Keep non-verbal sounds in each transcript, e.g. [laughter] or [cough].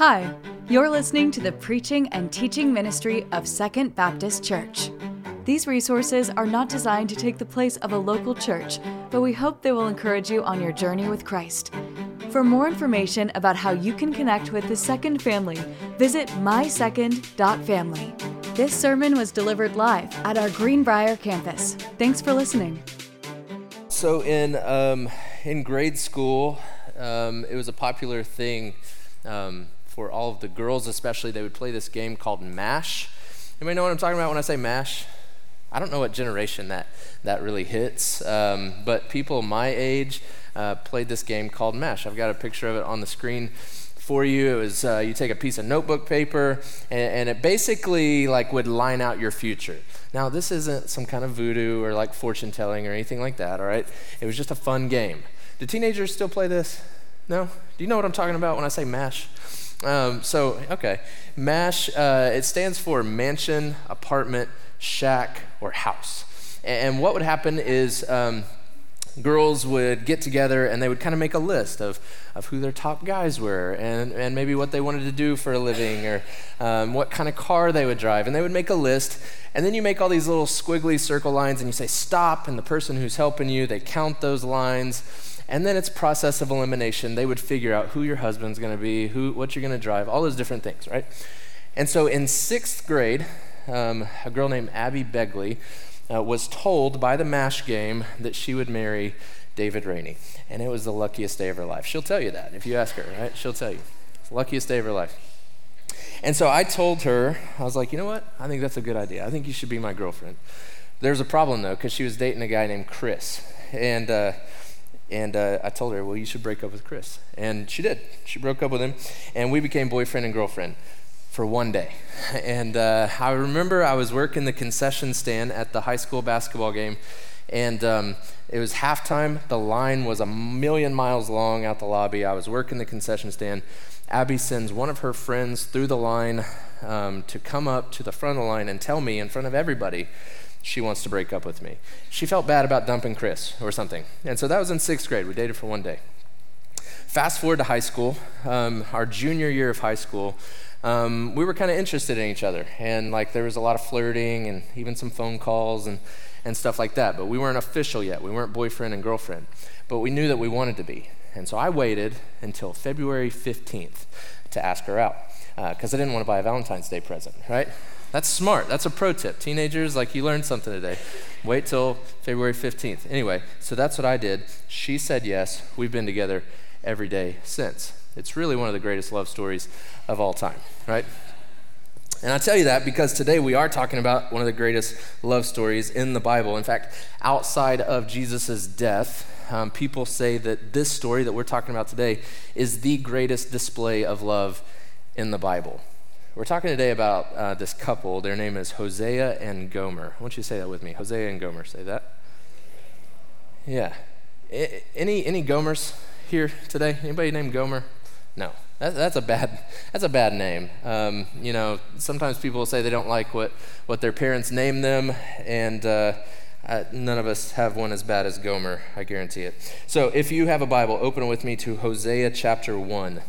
Hi, you're listening to the preaching and teaching ministry of Second Baptist Church. These resources are not designed to take the place of a local church, but we hope they will encourage you on your journey with Christ. For more information about how you can connect with the Second family, visit mysecond.family. This sermon was delivered live at our Greenbrier campus. Thanks for listening. So in um, in grade school, um, it was a popular thing um, for all of the girls, especially. They would play this game called Mash. Anybody know what I'm talking about when I say Mash? I don't know what generation that that really hits, um, but people my age uh, played this game called Mash. I've got a picture of it on the screen for you. It was uh, you take a piece of notebook paper, and, and, it basically like would line out your future. Now this isn't some kind of voodoo or like fortune telling or anything like that. All right, it was just a fun game. Do teenagers still play this? No. Do you know what I'm talking about when I say MASH? Um, so okay, MASH. Uh, it stands for mansion, apartment, shack, or house. And what would happen is. Um, girls would get together and they would kind of make a list of, of who their top guys were and, and maybe what they wanted to do for a living or um, what kind of car they would drive. And they would make a list. And then you make all these little squiggly circle lines and you say stop. And the person who's helping you, they count those lines. And then it's process of elimination. They would figure out who your husband's going to be, who, what you're going to drive, all those different things, right? And so in sixth grade, um, a girl named Abby Begley uh, was told by the MASH game that she would marry David Rainey. And it was the luckiest day of her life. She'll tell you that if you ask her, right? She'll tell you. Luckiest day of her life. And so I told her, I was like, you know what? I think that's a good idea. I think you should be my girlfriend. There's a problem though, because she was dating a guy named Chris. And, uh, and uh, I told her, well, you should break up with Chris. And she did. She broke up with him, and we became boyfriend and girlfriend for one day. [laughs] And uh, I remember I was working the concession stand at the high school basketball game, and um, it was halftime. The line was a million miles long out the lobby. I was working the concession stand. Abby sends one of her friends through the line um, to come up to the front of the line and tell me in front of everybody she wants to break up with me. She felt bad about dumping Chris or something. And so that was in sixth grade. We dated for one day. Fast forward to high school, um, our junior year of high school um, we were kind of interested in each other. And like there was a lot of flirting and even some phone calls and, and stuff like that. But we weren't official yet. We weren't boyfriend and girlfriend. But we knew that we wanted to be. And so I waited until February 15th to ask her out because uh, I didn't want to buy a Valentine's Day present, right? That's smart. That's a pro tip. Teenagers, like you learned something today. Wait till February 15th. Anyway, so that's what I did. She said yes. We've been together every day since. It's really one of the greatest love stories of all time, right? And I tell you that because today we are talking about one of the greatest love stories in the Bible. In fact, outside of Jesus' death, um, people say that this story that we're talking about today is the greatest display of love in the Bible. We're talking today about uh, this couple. Their name is Hosea and Gomer. I want you say that with me. Hosea and Gomer. Say that. Yeah. I, any any Gomers here today? Anybody named Gomer? No, that, that's a bad that's a bad name. Um, you know, sometimes people say they don't like what what their parents name them, and uh, I, none of us have one as bad as Gomer. I guarantee it. So, if you have a Bible, open with me to Hosea chapter one.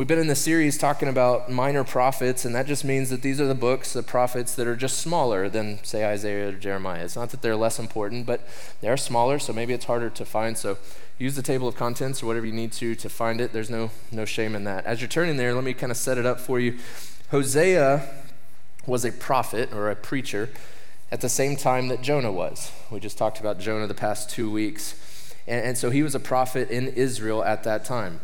We've been in the series talking about minor prophets, and that just means that these are the books, the prophets that are just smaller than, say, Isaiah or Jeremiah. It's not that they're less important, but they're smaller, so maybe it's harder to find. So use the table of contents or whatever you need to to find it. There's no, no shame in that. As you're turning there, let me kind of set it up for you. Hosea was a prophet or a preacher at the same time that Jonah was. We just talked about Jonah the past two weeks. And, and so he was a prophet in Israel at that time.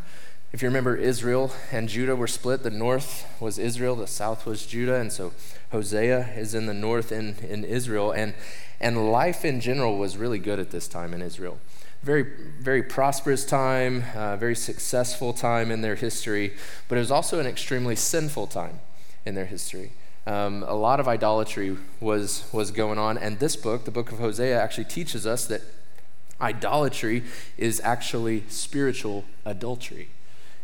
If you remember, Israel and Judah were split. The north was Israel, the south was Judah. And so Hosea is in the north in, in Israel. And, and life in general was really good at this time in Israel. Very, very prosperous time, uh, very successful time in their history, but it was also an extremely sinful time in their history. Um, a lot of idolatry was, was going on, and this book, the book of Hosea, actually teaches us that idolatry is actually spiritual adultery.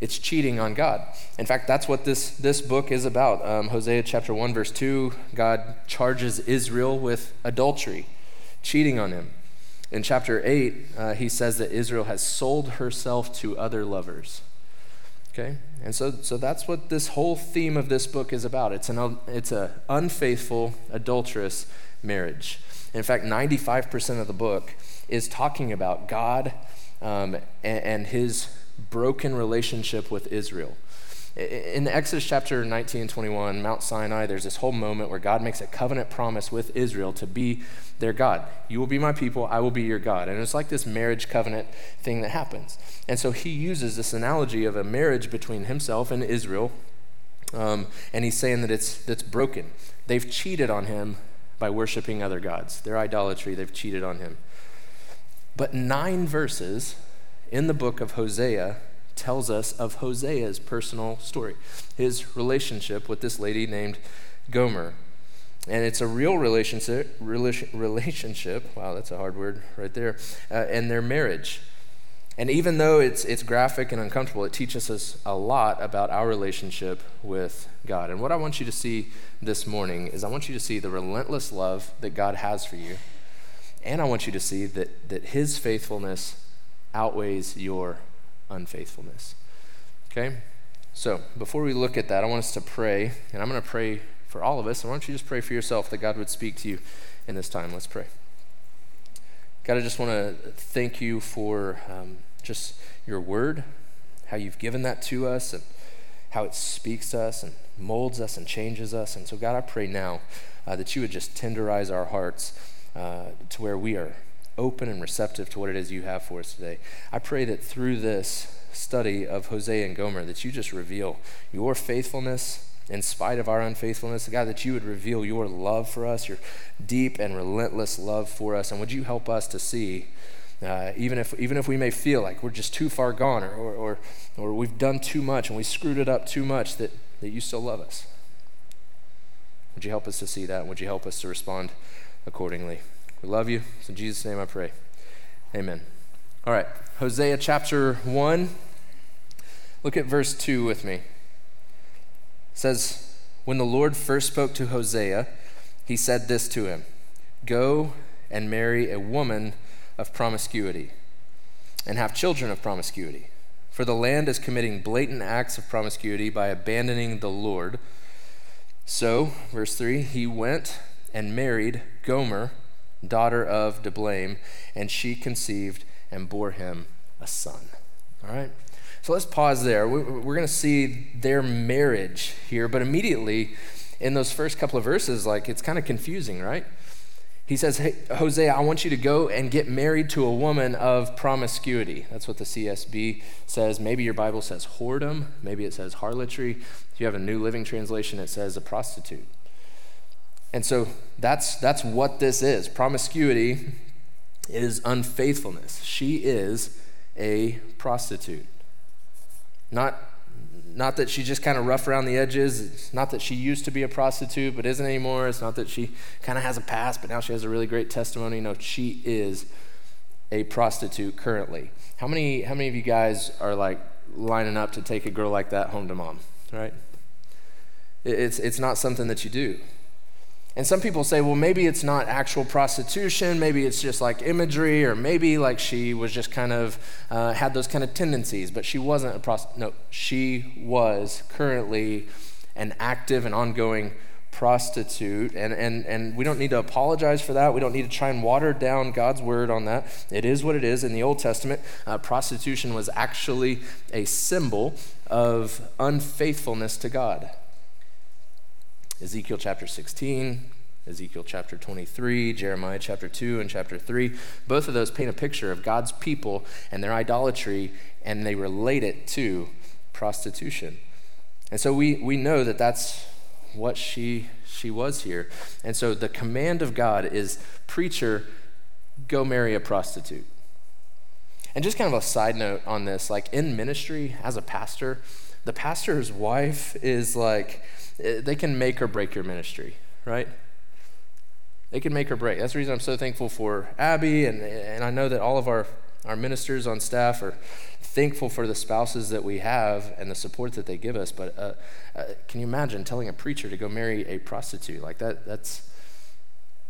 It's cheating on God. In fact, that's what this, this book is about. Um, Hosea chapter 1, verse 2, God charges Israel with adultery, cheating on him. In chapter 8, uh, he says that Israel has sold herself to other lovers. Okay? And so, so that's what this whole theme of this book is about. It's an it's a unfaithful, adulterous marriage. In fact, 95% of the book is talking about God um, and, and his broken relationship with Israel. In Exodus chapter 19 and 21, Mount Sinai, there's this whole moment where God makes a covenant promise with Israel to be their God. You will be my people, I will be your God. And it's like this marriage covenant thing that happens. And so he uses this analogy of a marriage between himself and Israel. Um, and he's saying that it's, that's broken. They've cheated on him by worshiping other gods. Their idolatry, they've cheated on him. But nine verses in the book of Hosea tells us of Hosea's personal story, his relationship with this lady named Gomer. And it's a real relationship, relationship, [laughs] wow, that's a hard word right there, uh, and their marriage. And even though it's, it's graphic and uncomfortable, it teaches us a lot about our relationship with God. And what I want you to see this morning is I want you to see the relentless love that God has for you. And I want you to see that, that His faithfulness outweighs your unfaithfulness. Okay? So, before we look at that, I want us to pray, and I'm going to pray for all of us. And why don't you just pray for yourself that God would speak to you in this time? Let's pray. God, I just want to thank you for um, just your word, how you've given that to us, and how it speaks to us and molds us and changes us. And so, God, I pray now uh, that you would just tenderize our hearts uh, to where we are open and receptive to what it is you have for us today. I pray that through this study of Hosea and Gomer, that you just reveal your faithfulness in spite of our unfaithfulness. God, that you would reveal your love for us, your deep and relentless love for us. And would you help us to see, uh, even, if, even if we may feel like we're just too far gone or, or, or, or we've done too much and we screwed it up too much, that, that you still love us? Would you help us to see that? Would you help us to respond accordingly? We love you. It's in Jesus' name I pray. Amen. All right, Hosea chapter 1. Look at verse 2 with me. It says, When the Lord first spoke to Hosea, he said this to him Go and marry a woman of promiscuity and have children of promiscuity. For the land is committing blatant acts of promiscuity by abandoning the Lord. So, verse 3 he went and married Gomer daughter of Diblaim, and she conceived and bore him a son. All right? So let's pause there. We're going to see their marriage here, but immediately in those first couple of verses, like it's kind of confusing, right? He says, Hey, Hosea, I want you to go and get married to a woman of promiscuity. That's what the CSB says. Maybe your Bible says whoredom. Maybe it says harlotry. If you have a New Living Translation, it says a prostitute. And so that's, that's what this is. Promiscuity is unfaithfulness. She is a prostitute. Not, not that she just kind of rough around the edges. It's not that she used to be a prostitute but isn't anymore. It's not that she kind of has a past but now she has a really great testimony. No, she is a prostitute currently. How many, how many of you guys are like lining up to take a girl like that home to mom, right? It's, it's not something that you do. And some people say, well, maybe it's not actual prostitution, maybe it's just like imagery, or maybe like she was just kind of uh, had those kind of tendencies, but she wasn't a prostitute. No, she was currently an active and ongoing prostitute. And, and, and we don't need to apologize for that. We don't need to try and water down God's word on that. It is what it is. In the Old Testament, uh, prostitution was actually a symbol of unfaithfulness to God. Ezekiel chapter 16, Ezekiel chapter 23, Jeremiah chapter 2, and chapter 3. Both of those paint a picture of God's people and their idolatry, and they relate it to prostitution. And so we, we know that that's what she, she was here. And so the command of God is preacher, go marry a prostitute. And just kind of a side note on this like in ministry as a pastor, the pastor's wife is like, they can make or break your ministry, right? They can make or break. That's the reason I'm so thankful for Abby, and, and I know that all of our, our ministers on staff are thankful for the spouses that we have and the support that they give us. But uh, uh, can you imagine telling a preacher to go marry a prostitute? Like that, that's,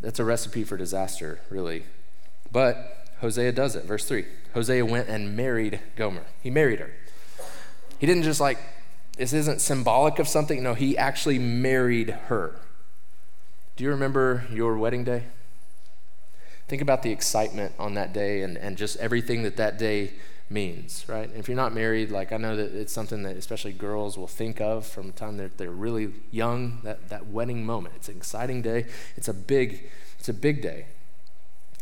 that's a recipe for disaster, really. But Hosea does it. Verse 3 Hosea went and married Gomer, he married her. He didn't just like, this isn't symbolic of something. No, he actually married her. Do you remember your wedding day? Think about the excitement on that day and, and just everything that that day means, right? If you're not married, like I know that it's something that especially girls will think of from the time they're, they're really young, that, that wedding moment. It's an exciting day. It's a big, it's a big day.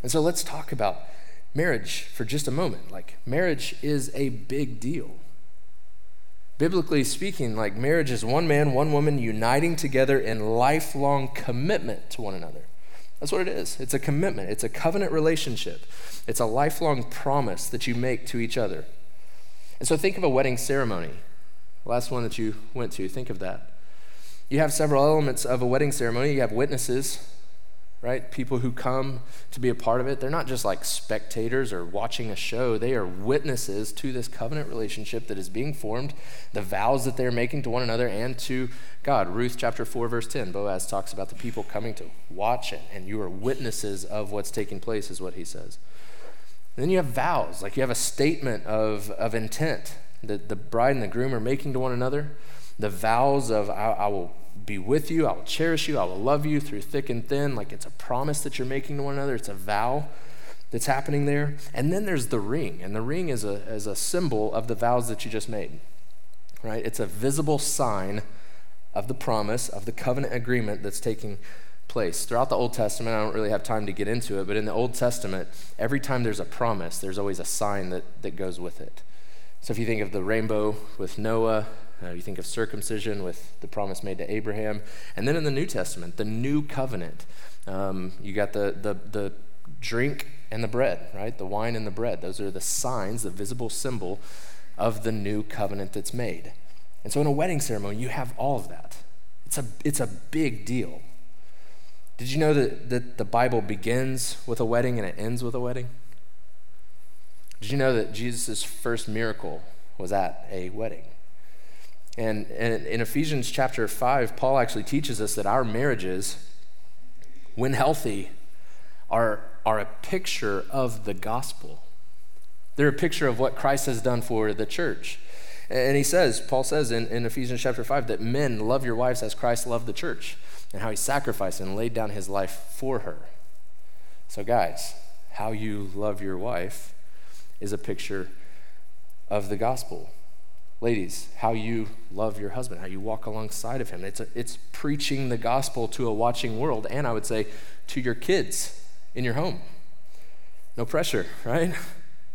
And so let's talk about marriage for just a moment. Like marriage is a big deal. Biblically speaking, like marriage is one man, one woman uniting together in lifelong commitment to one another. That's what it is. It's a commitment, it's a covenant relationship, it's a lifelong promise that you make to each other. And so think of a wedding ceremony. the last one that you went to, think of that. You have several elements of a wedding ceremony. You have witnesses, right? People who come to be a part of it. They're not just like spectators or watching a show, they are witnesses to this covenant relationship that is being formed, the vows that they're making to one another and to God. Ruth chapter 4, verse 10, Boaz talks about the people coming to watch it, and you are witnesses of what's taking place, is what he says. Then you have vows, like you have a statement of, of intent that the bride and the groom are making to one another. The vows of, I, I will be with you. I will cherish you. I will love you through thick and thin. Like it's a promise that you're making to one another. It's a vow that's happening there. And then there's the ring. And the ring is a, is a symbol of the vows that you just made, right? It's a visible sign of the promise, of the covenant agreement that's taking place. Throughout the Old Testament, I don't really have time to get into it, but in the Old Testament, every time there's a promise, there's always a sign that, that goes with it. So if you think of the rainbow with Noah, uh, you think of circumcision with the promise made to Abraham. And then in the New Testament, the new covenant, um, you got the, the, the drink and the bread, right? The wine and the bread. Those are the signs, the visible symbol of the new covenant that's made. And so in a wedding ceremony, you have all of that. It's a, it's a big deal. Did you know that, that the Bible begins with a wedding and it ends with a wedding? Did you know that Jesus' first miracle was at a wedding? And, and in Ephesians chapter 5, Paul actually teaches us that our marriages, when healthy, are, are a picture of the gospel. They're a picture of what Christ has done for the church. And he says, Paul says in, in Ephesians chapter 5, that men love your wives as Christ loved the church and how he sacrificed and laid down his life for her. So, guys, how you love your wife is a picture of the gospel. Ladies, how you love your husband, how you walk alongside of him. It's, a, it's preaching the gospel to a watching world, and I would say to your kids in your home. No pressure, [laughs] right?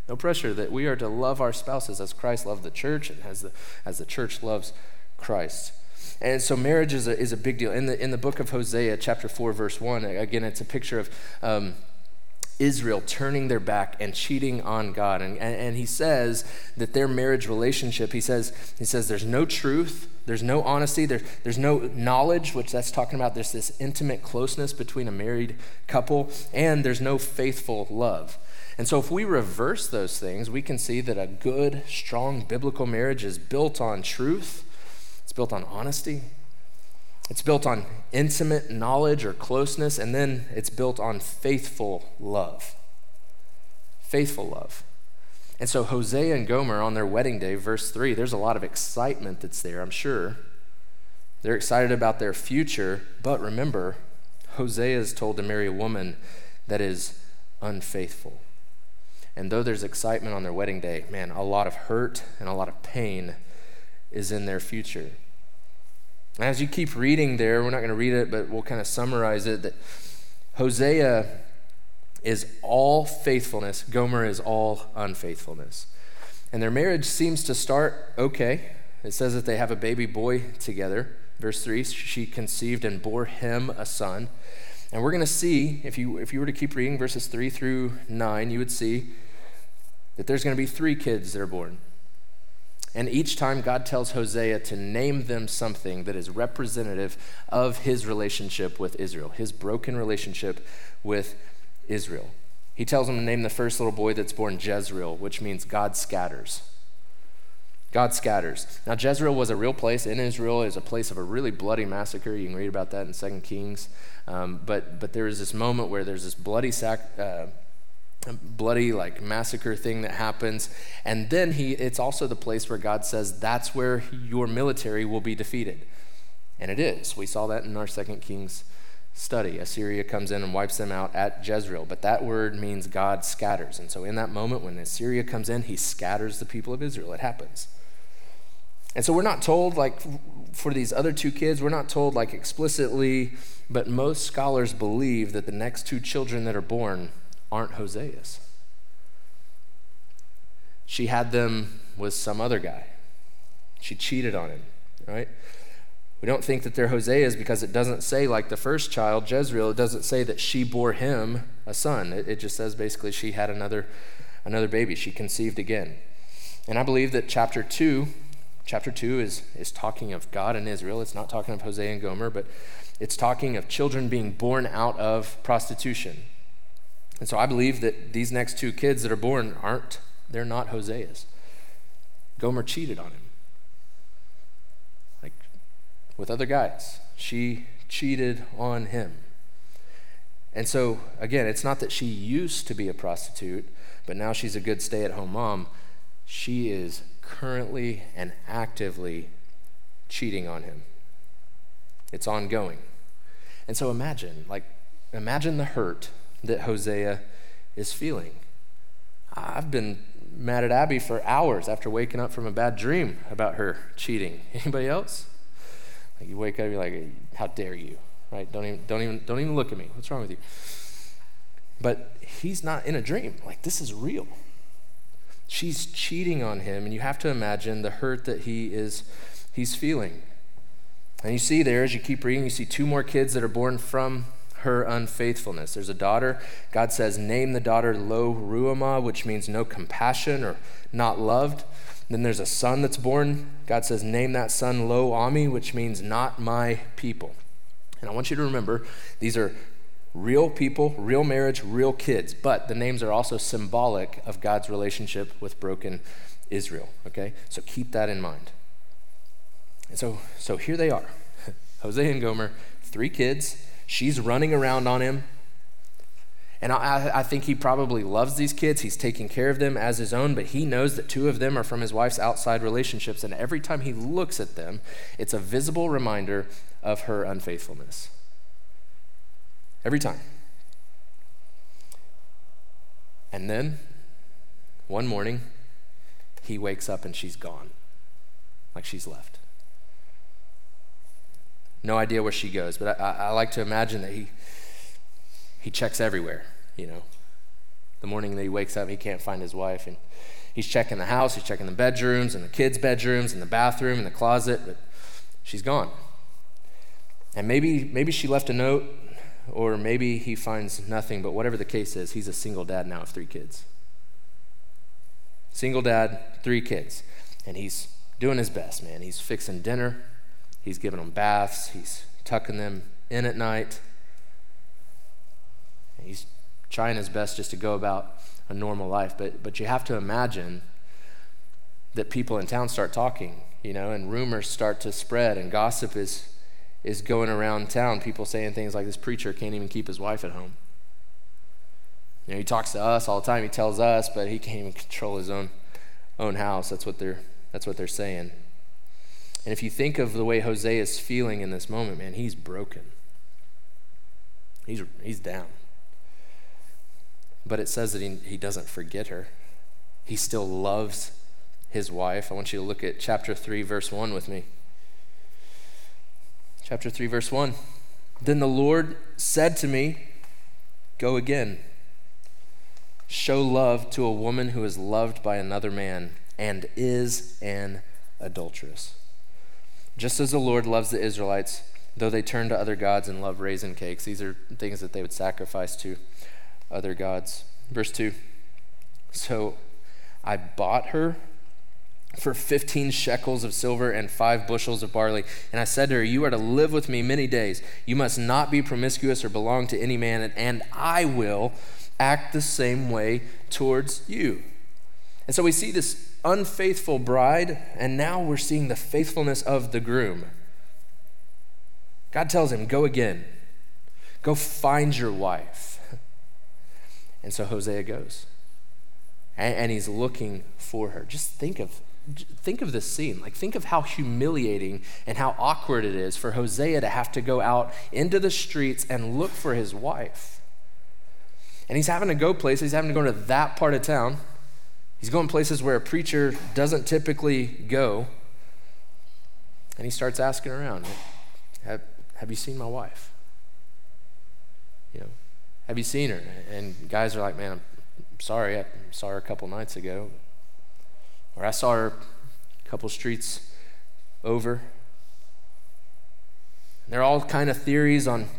No pressure that we are to love our spouses as Christ loved the church and as the, as the church loves Christ. And so marriage is a, is a big deal. In the, in the book of Hosea, chapter 4, verse 1, again, it's a picture of um, Israel turning their back and cheating on God. And, and, and, he says that their marriage relationship, he says, he says there's no truth, there's no honesty, there, there's no knowledge, which that's talking about there's this intimate closeness between a married couple, and there's no faithful love. And so if we reverse those things, we can see that a good, strong biblical marriage is built on truth, it's built on honesty, it's built on intimate knowledge or closeness, and then it's built on faithful love. Faithful love. And so Hosea and Gomer on their wedding day, verse 3, there's a lot of excitement that's there, I'm sure. They're excited about their future, but remember, Hosea is told to marry a woman that is unfaithful. And though there's excitement on their wedding day, man, a lot of hurt and a lot of pain is in their future. As you keep reading there, we're not going to read it, but we'll kind of summarize it that Hosea is all faithfulness, Gomer is all unfaithfulness. And their marriage seems to start okay. It says that they have a baby boy together. Verse 3 she conceived and bore him a son. And we're going to see, if you, if you were to keep reading verses 3 through 9, you would see that there's going to be three kids that are born. And each time God tells Hosea to name them something that is representative of his relationship with Israel, his broken relationship with Israel. He tells him to name the first little boy that's born Jezreel, which means God scatters. God scatters. Now, Jezreel was a real place in Israel. It was a place of a really bloody massacre. You can read about that in Second Kings. Um, but, but there is this moment where there's this bloody sac- uh, bloody like massacre thing that happens. And then he it's also the place where god says that's where your military will be defeated. And it is. We saw that in our second kings study. Assyria comes in and wipes them out at jezreel. But that word means god scatters. And so in that moment when assyria comes in he scatters the people of israel. It happens. And so we're not told like for these other two kids we're not told like explicitly but most scholars believe that the next two children that are born aren't Hosea's. She had them with some other guy. She cheated on him, right? We don't think that they're Hosea's because it doesn't say, like the first child, Jezreel, it doesn't say that she bore him a son. It, it just says basically she had another, another baby. She conceived again. And I believe that chapter 2, chapter 2 is, is talking of God and Israel. It's not talking of Hosea and Gomer, but it's talking of children being born out of prostitution. And so I believe that these next two kids that are born aren't, they're not Hosea's. Gomer cheated on him. Like with other guys. She cheated on him. And so, again, it's not that she used to be a prostitute, but now she's a good stay at home mom. She is currently and actively cheating on him. It's ongoing. And so imagine, like, imagine the hurt that Hosea is feeling. I've been mad at Abby for hours after waking up from a bad dream about her cheating. [laughs] Anybody else? Like you wake up, you're like, how dare you? Right? Don't even, don't even, don't even look at me. What's wrong with you? But he's not in a dream. Like this is real. She's cheating on him, and you have to imagine the hurt that he is he's feeling. And you see there, as you keep reading, you see two more kids that are born from her unfaithfulness. There's a daughter. God says, Name the daughter Lo Ruhamah, which means no compassion or not loved. Then there's a son that's born. God says, Name that son Lo Ami, which means not my people. And I want you to remember these are real people, real marriage, real kids, but the names are also symbolic of God's relationship with broken Israel. Okay? So keep that in mind. And so, so here they are [laughs] Hosea and Gomer, three kids. She's running around on him. And I, I, think he probably loves these kids. He's taking care of them as his own, but he knows that two of them are from his wife's outside relationships. And every time he looks at them, it's a visible reminder of her unfaithfulness. Every time. And then, one morning, he wakes up and she's gone, like she's left. No idea where she goes, but I, I, like to imagine that he, he checks everywhere, you know. The morning that he wakes up, he can't find his wife, and he's checking the house, he's checking the bedrooms, and the kids' bedrooms, and the bathroom, and the closet, but she's gone. And maybe, maybe she left a note, or maybe he finds nothing, but whatever the case is, he's a single dad now of three kids. Single dad, three kids. And he's doing his best, man. He's fixing dinner, He's giving them baths, he's tucking them in at night. He's trying his best just to go about a normal life. But, but you have to imagine that people in town start talking, you know, and rumors start to spread, and gossip is, is going around town. People saying things like this preacher can't even keep his wife at home. You know, he talks to us all the time. He tells us, but he can't even control his own own house. That's what they're that's what they're saying. And if you think of the way Hosea is feeling in this moment, man, he's broken. He's, he's down. But it says that he, he doesn't forget her. He still loves his wife. I want you to look at chapter 3, verse 1 with me. Chapter 3, verse 1. Then the Lord said to me, Go again. Show love to a woman who is loved by another man and is an adulteress. Just as the Lord loves the Israelites, though they turn to other gods and love raisin cakes. These are things that they would sacrifice to other gods. Verse 2 So I bought her for 15 shekels of silver and five bushels of barley. And I said to her, You are to live with me many days. You must not be promiscuous or belong to any man, and I will act the same way towards you. And so we see this unfaithful bride, and now we're seeing the faithfulness of the groom. God tells him, Go again, go find your wife. And so Hosea goes. And, and he's looking for her. Just think of think of this scene. Like, think of how humiliating and how awkward it is for Hosea to have to go out into the streets and look for his wife. And he's having to go places, he's having to go to that part of town. He's going places where a preacher doesn't typically go. And he starts asking around, have, have you seen my wife? You know, have you seen her? And guys are like, man, I'm sorry, I saw her a couple nights ago. Or I saw her a couple streets over. There are all kind of theories on,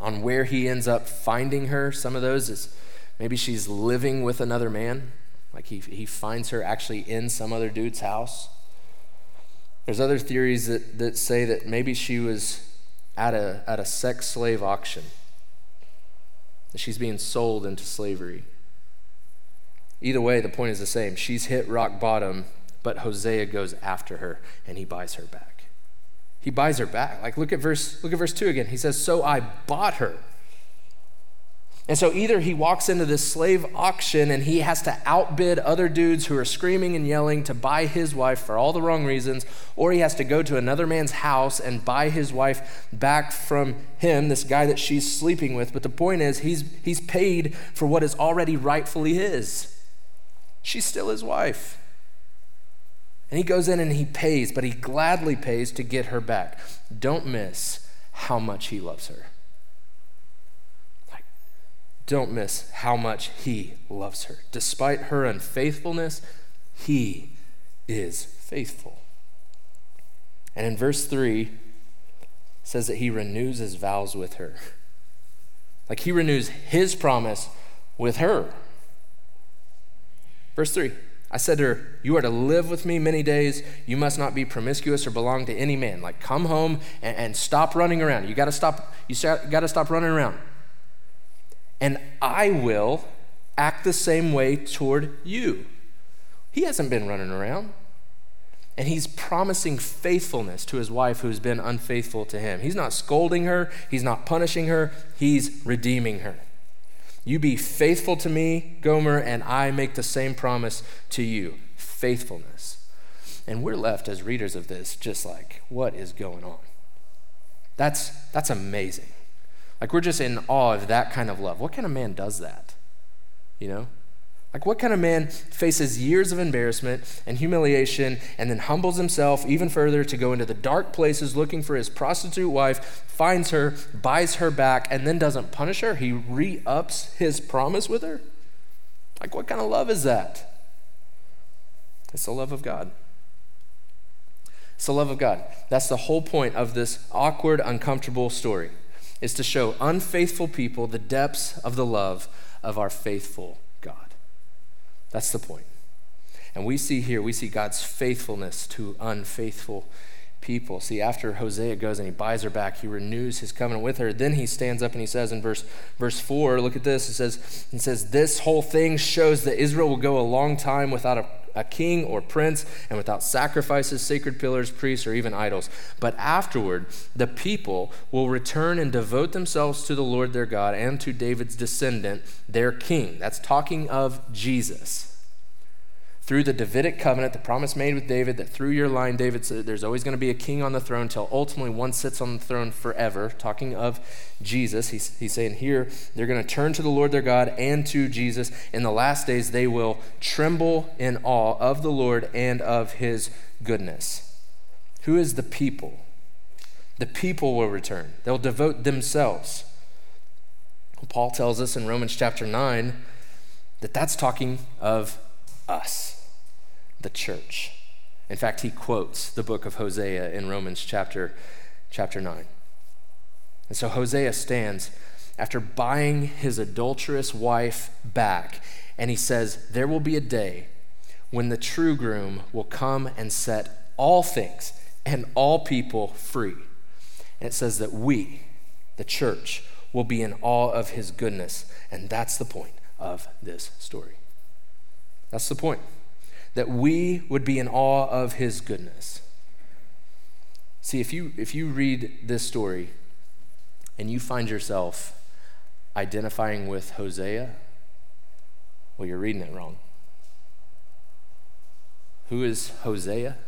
on where he ends up finding her. Some of those is maybe she's living with another man. Like he, he finds her actually in some other dude's house. There's other theories that, that say that maybe she was at a, at a sex slave auction, that she's being sold into slavery. Either way, the point is the same. She's hit rock bottom, but Hosea goes after her and he buys her back. He buys her back. Like look at verse look at verse 2 again. He says, "So I bought her." And so either he walks into this slave auction and he has to outbid other dudes who are screaming and yelling to buy his wife for all the wrong reasons, or he has to go to another man's house and buy his wife back from him, this guy that she's sleeping with. But the point is, he's, he's paid for what is already rightfully his. She's still his wife. And he goes in and he pays, but he gladly pays to get her back. Don't miss how much he loves her. Don't miss how much he loves her. Despite her unfaithfulness, he is faithful. And in verse 3, says that he renews his vows with her. Like he renews his promise with her. Verse 3 I said to her, You are to live with me many days. You must not be promiscuous or belong to any man. Like, come home and, and stop running around. You got to stop. You got to stop running around. And I will act the same way toward you. He hasn't been running around. And he's promising faithfulness to his wife who's been unfaithful to him. He's not scolding her, he's not punishing her, he's redeeming her. You be faithful to me, Gomer, and I make the same promise to you faithfulness. And we're left as readers of this just like, what is going on? That's, that's amazing. Like, we're just in awe of that kind of love. What kind of man does that? You know? Like, what kind of man faces years of embarrassment and humiliation and then humbles himself even further to go into the dark places looking for his prostitute wife, finds her, buys her back, and then doesn't punish her? He re ups his promise with her? Like, what kind of love is that? It's the love of God. It's the love of God. That's the whole point of this awkward, uncomfortable story, is to show unfaithful people the depths of the love of our faithful God. that's the point. And we see here, we see God's faithfulness to unfaithful people. See, after Hosea goes and he buys her back, he renews his covenant with her. Then he stands up and he says in verse, verse 4, look at this. It says, it says, This whole thing shows that Israel will go a long time without a, a king or prince and without sacrifices, sacred pillars, priests, or even idols. But afterward, the people will return and devote themselves to the Lord their God and to David's descendant, their king. That's talking of Jesus through the Davidic covenant, the promise made with David that through your line, David there's always going to be a king on the throne until ultimately one sits on the throne forever. Talking of Jesus, he's, he's saying here they're going to turn to the Lord their God and to Jesus. In the last days, they will tremble in awe of the Lord and of his goodness. Who is the people? The people will return, they'll devote themselves. Paul tells us in Romans chapter 9 that that's talking of us the church. In fact, he quotes the book of Hosea in Romans chapter, chapter 9. And so Hosea stands after buying his adulterous wife back, and he says, There will be a day when the true groom will come and set all things and all people free. And it says that we, the church, will be in awe of his goodness. And that's the point of this story. That's the point that we would be in awe of his goodness. See, if you, if you read this story and you find yourself identifying with Hosea, Well, you're reading it wrong. Who is Hosea?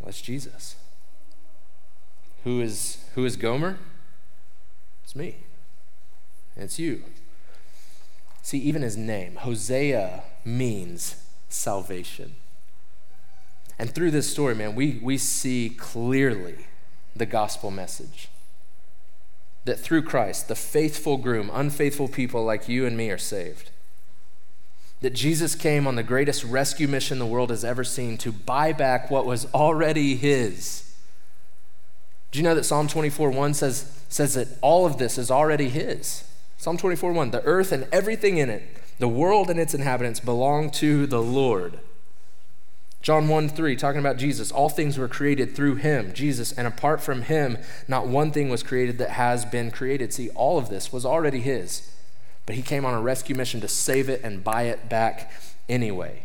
Well, it's Jesus. Who is, who is Gomer? It's me. It's you. See, even his name, Hosea, means salvation. And through this story, man, we, we see clearly the gospel message that through Christ, the faithful groom, unfaithful people like you and me are saved. That Jesus came on the greatest rescue mission the world has ever seen to buy back what was already his. Do you know that Psalm 24 1 says, says that all of this is already his? Psalm 24 1 The earth and everything in it, the world and its inhabitants belong to the Lord. John 1 3, talking about Jesus, all things were created through him, Jesus, and apart from him, not one thing was created that has been created. See, all of this was already his, but he came on a rescue mission to save it and buy it back anyway.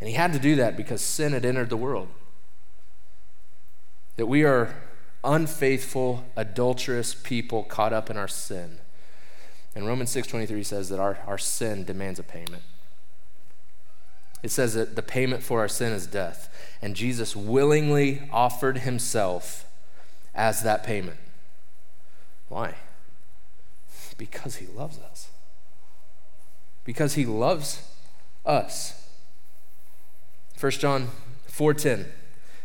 And he had to do that because sin had entered the world. That we are unfaithful, adulterous people caught up in our sin. And Romans 6:23 says that our, our sin demands a payment. It says that the payment for our sin is death. And Jesus willingly offered himself as that payment. Why? Because he loves us. Because he loves us. 1 John 4:10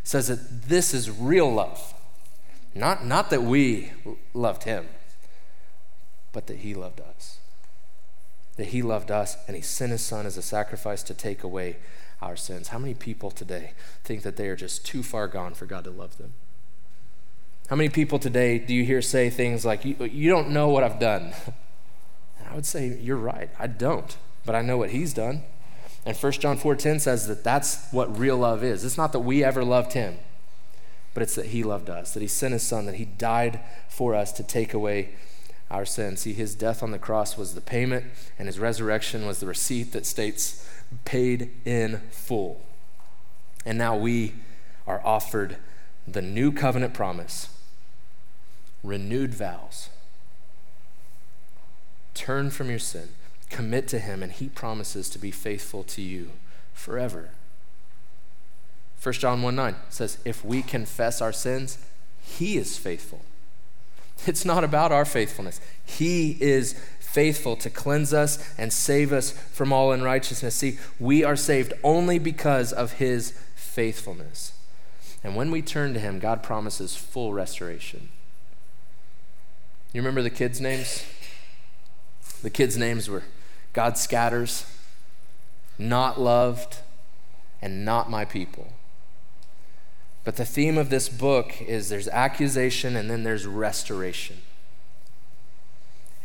says that this is real love. Not, not that we loved him, but that he loved us that he loved us and he sent his son as a sacrifice to take away our sins. How many people today think that they are just too far gone for God to love them? How many people today do you hear say things like, You, you don't know what I've done? [laughs] And I would say, You're right, I don't, but I know what he's done. And 1 John 4:10 says that that's what real love is. It's not that we ever loved him, but it's that he loved us, that he sent his son, that he died for us to take away our sin. See, his death on the cross was the payment, and his resurrection was the receipt that states paid in full. And now we are offered the new covenant promise, renewed vows. Turn from your sin, commit to him, and he promises to be faithful to you forever. 1 John 1 9 says, If we confess our sins, he is faithful [laughs] it's not about our faithfulness. He is faithful to cleanse us and save us from all unrighteousness. See, we are saved only because of his faithfulness. And when we turn to him, God promises full restoration. You remember the kids' names? The kids' names were God scatters, not loved, and not my people. But the theme of this book is there's accusation and then there's restoration.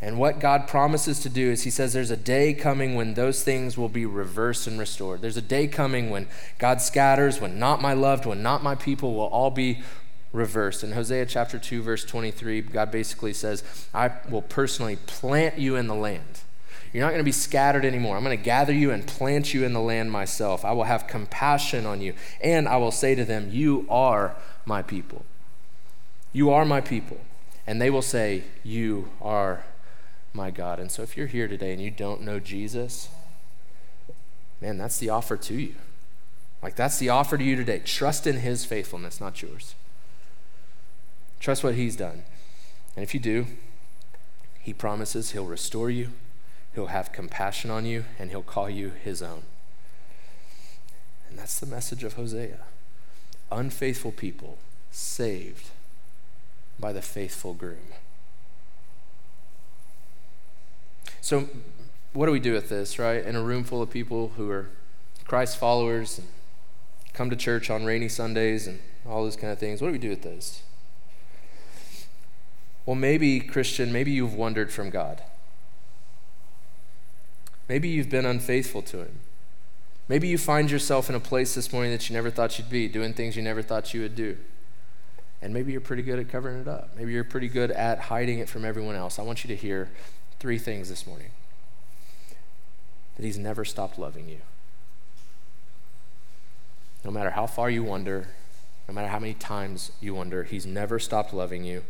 And what God promises to do is He says there's a day coming when those things will be reversed and restored. There's a day coming when God scatters, when not my loved, when not my people will all be reversed. In Hosea chapter 2, verse 23, God basically says, I will personally plant you in the land. You're not going to be scattered anymore. I'm going to gather you and plant you in the land myself. I will have compassion on you, and I will say to them, You are my people. You are my people. And they will say, You are my God. And so if you're here today and you don't know Jesus, man, that's the offer to you. Like, that's the offer to you today. Trust in his faithfulness, not yours. Trust what he's done. And if you do, he promises he'll restore you, He'll have compassion on you, and he'll call you his own. And that's the message of Hosea. Unfaithful people saved by the faithful groom. So, what do we do with this, right? In a room full of people who are Christ followers and come to church on rainy Sundays and all those kind of things, what do we do with this? Well, maybe, Christian, maybe you've wandered from God. Maybe you've been unfaithful to Him. Maybe you find yourself in a place this morning that you never thought you'd be, doing things you never thought you would do. And maybe you're pretty good at covering it up. Maybe you're pretty good at hiding it from everyone else. I want you to hear three things this morning that He's never stopped loving you. No matter how far you wander, no matter how many times you wander, He's never stopped loving you.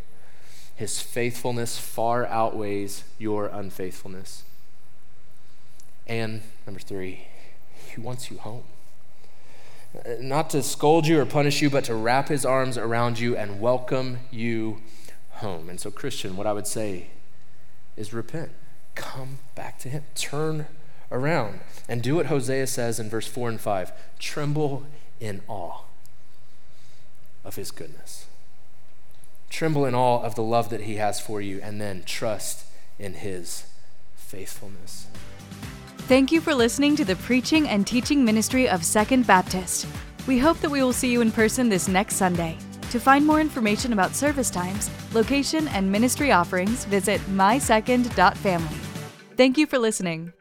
His faithfulness far outweighs your unfaithfulness. And number three, He wants you home. Not to scold you or punish you, but to wrap His arms around you and welcome you home. And so, Christian, what I would say is repent. Come back to Him. Turn around and do what Hosea says in verse 4 and 5 tremble in awe of His goodness. Tremble in awe of the love that He has for you, and then trust in His faithfulness. Thank you for listening to the preaching and teaching ministry of Second Baptist. We hope that we will see you in person this next Sunday. To find more information about service times, location, and ministry offerings, visit mysecond.family. Thank you for listening.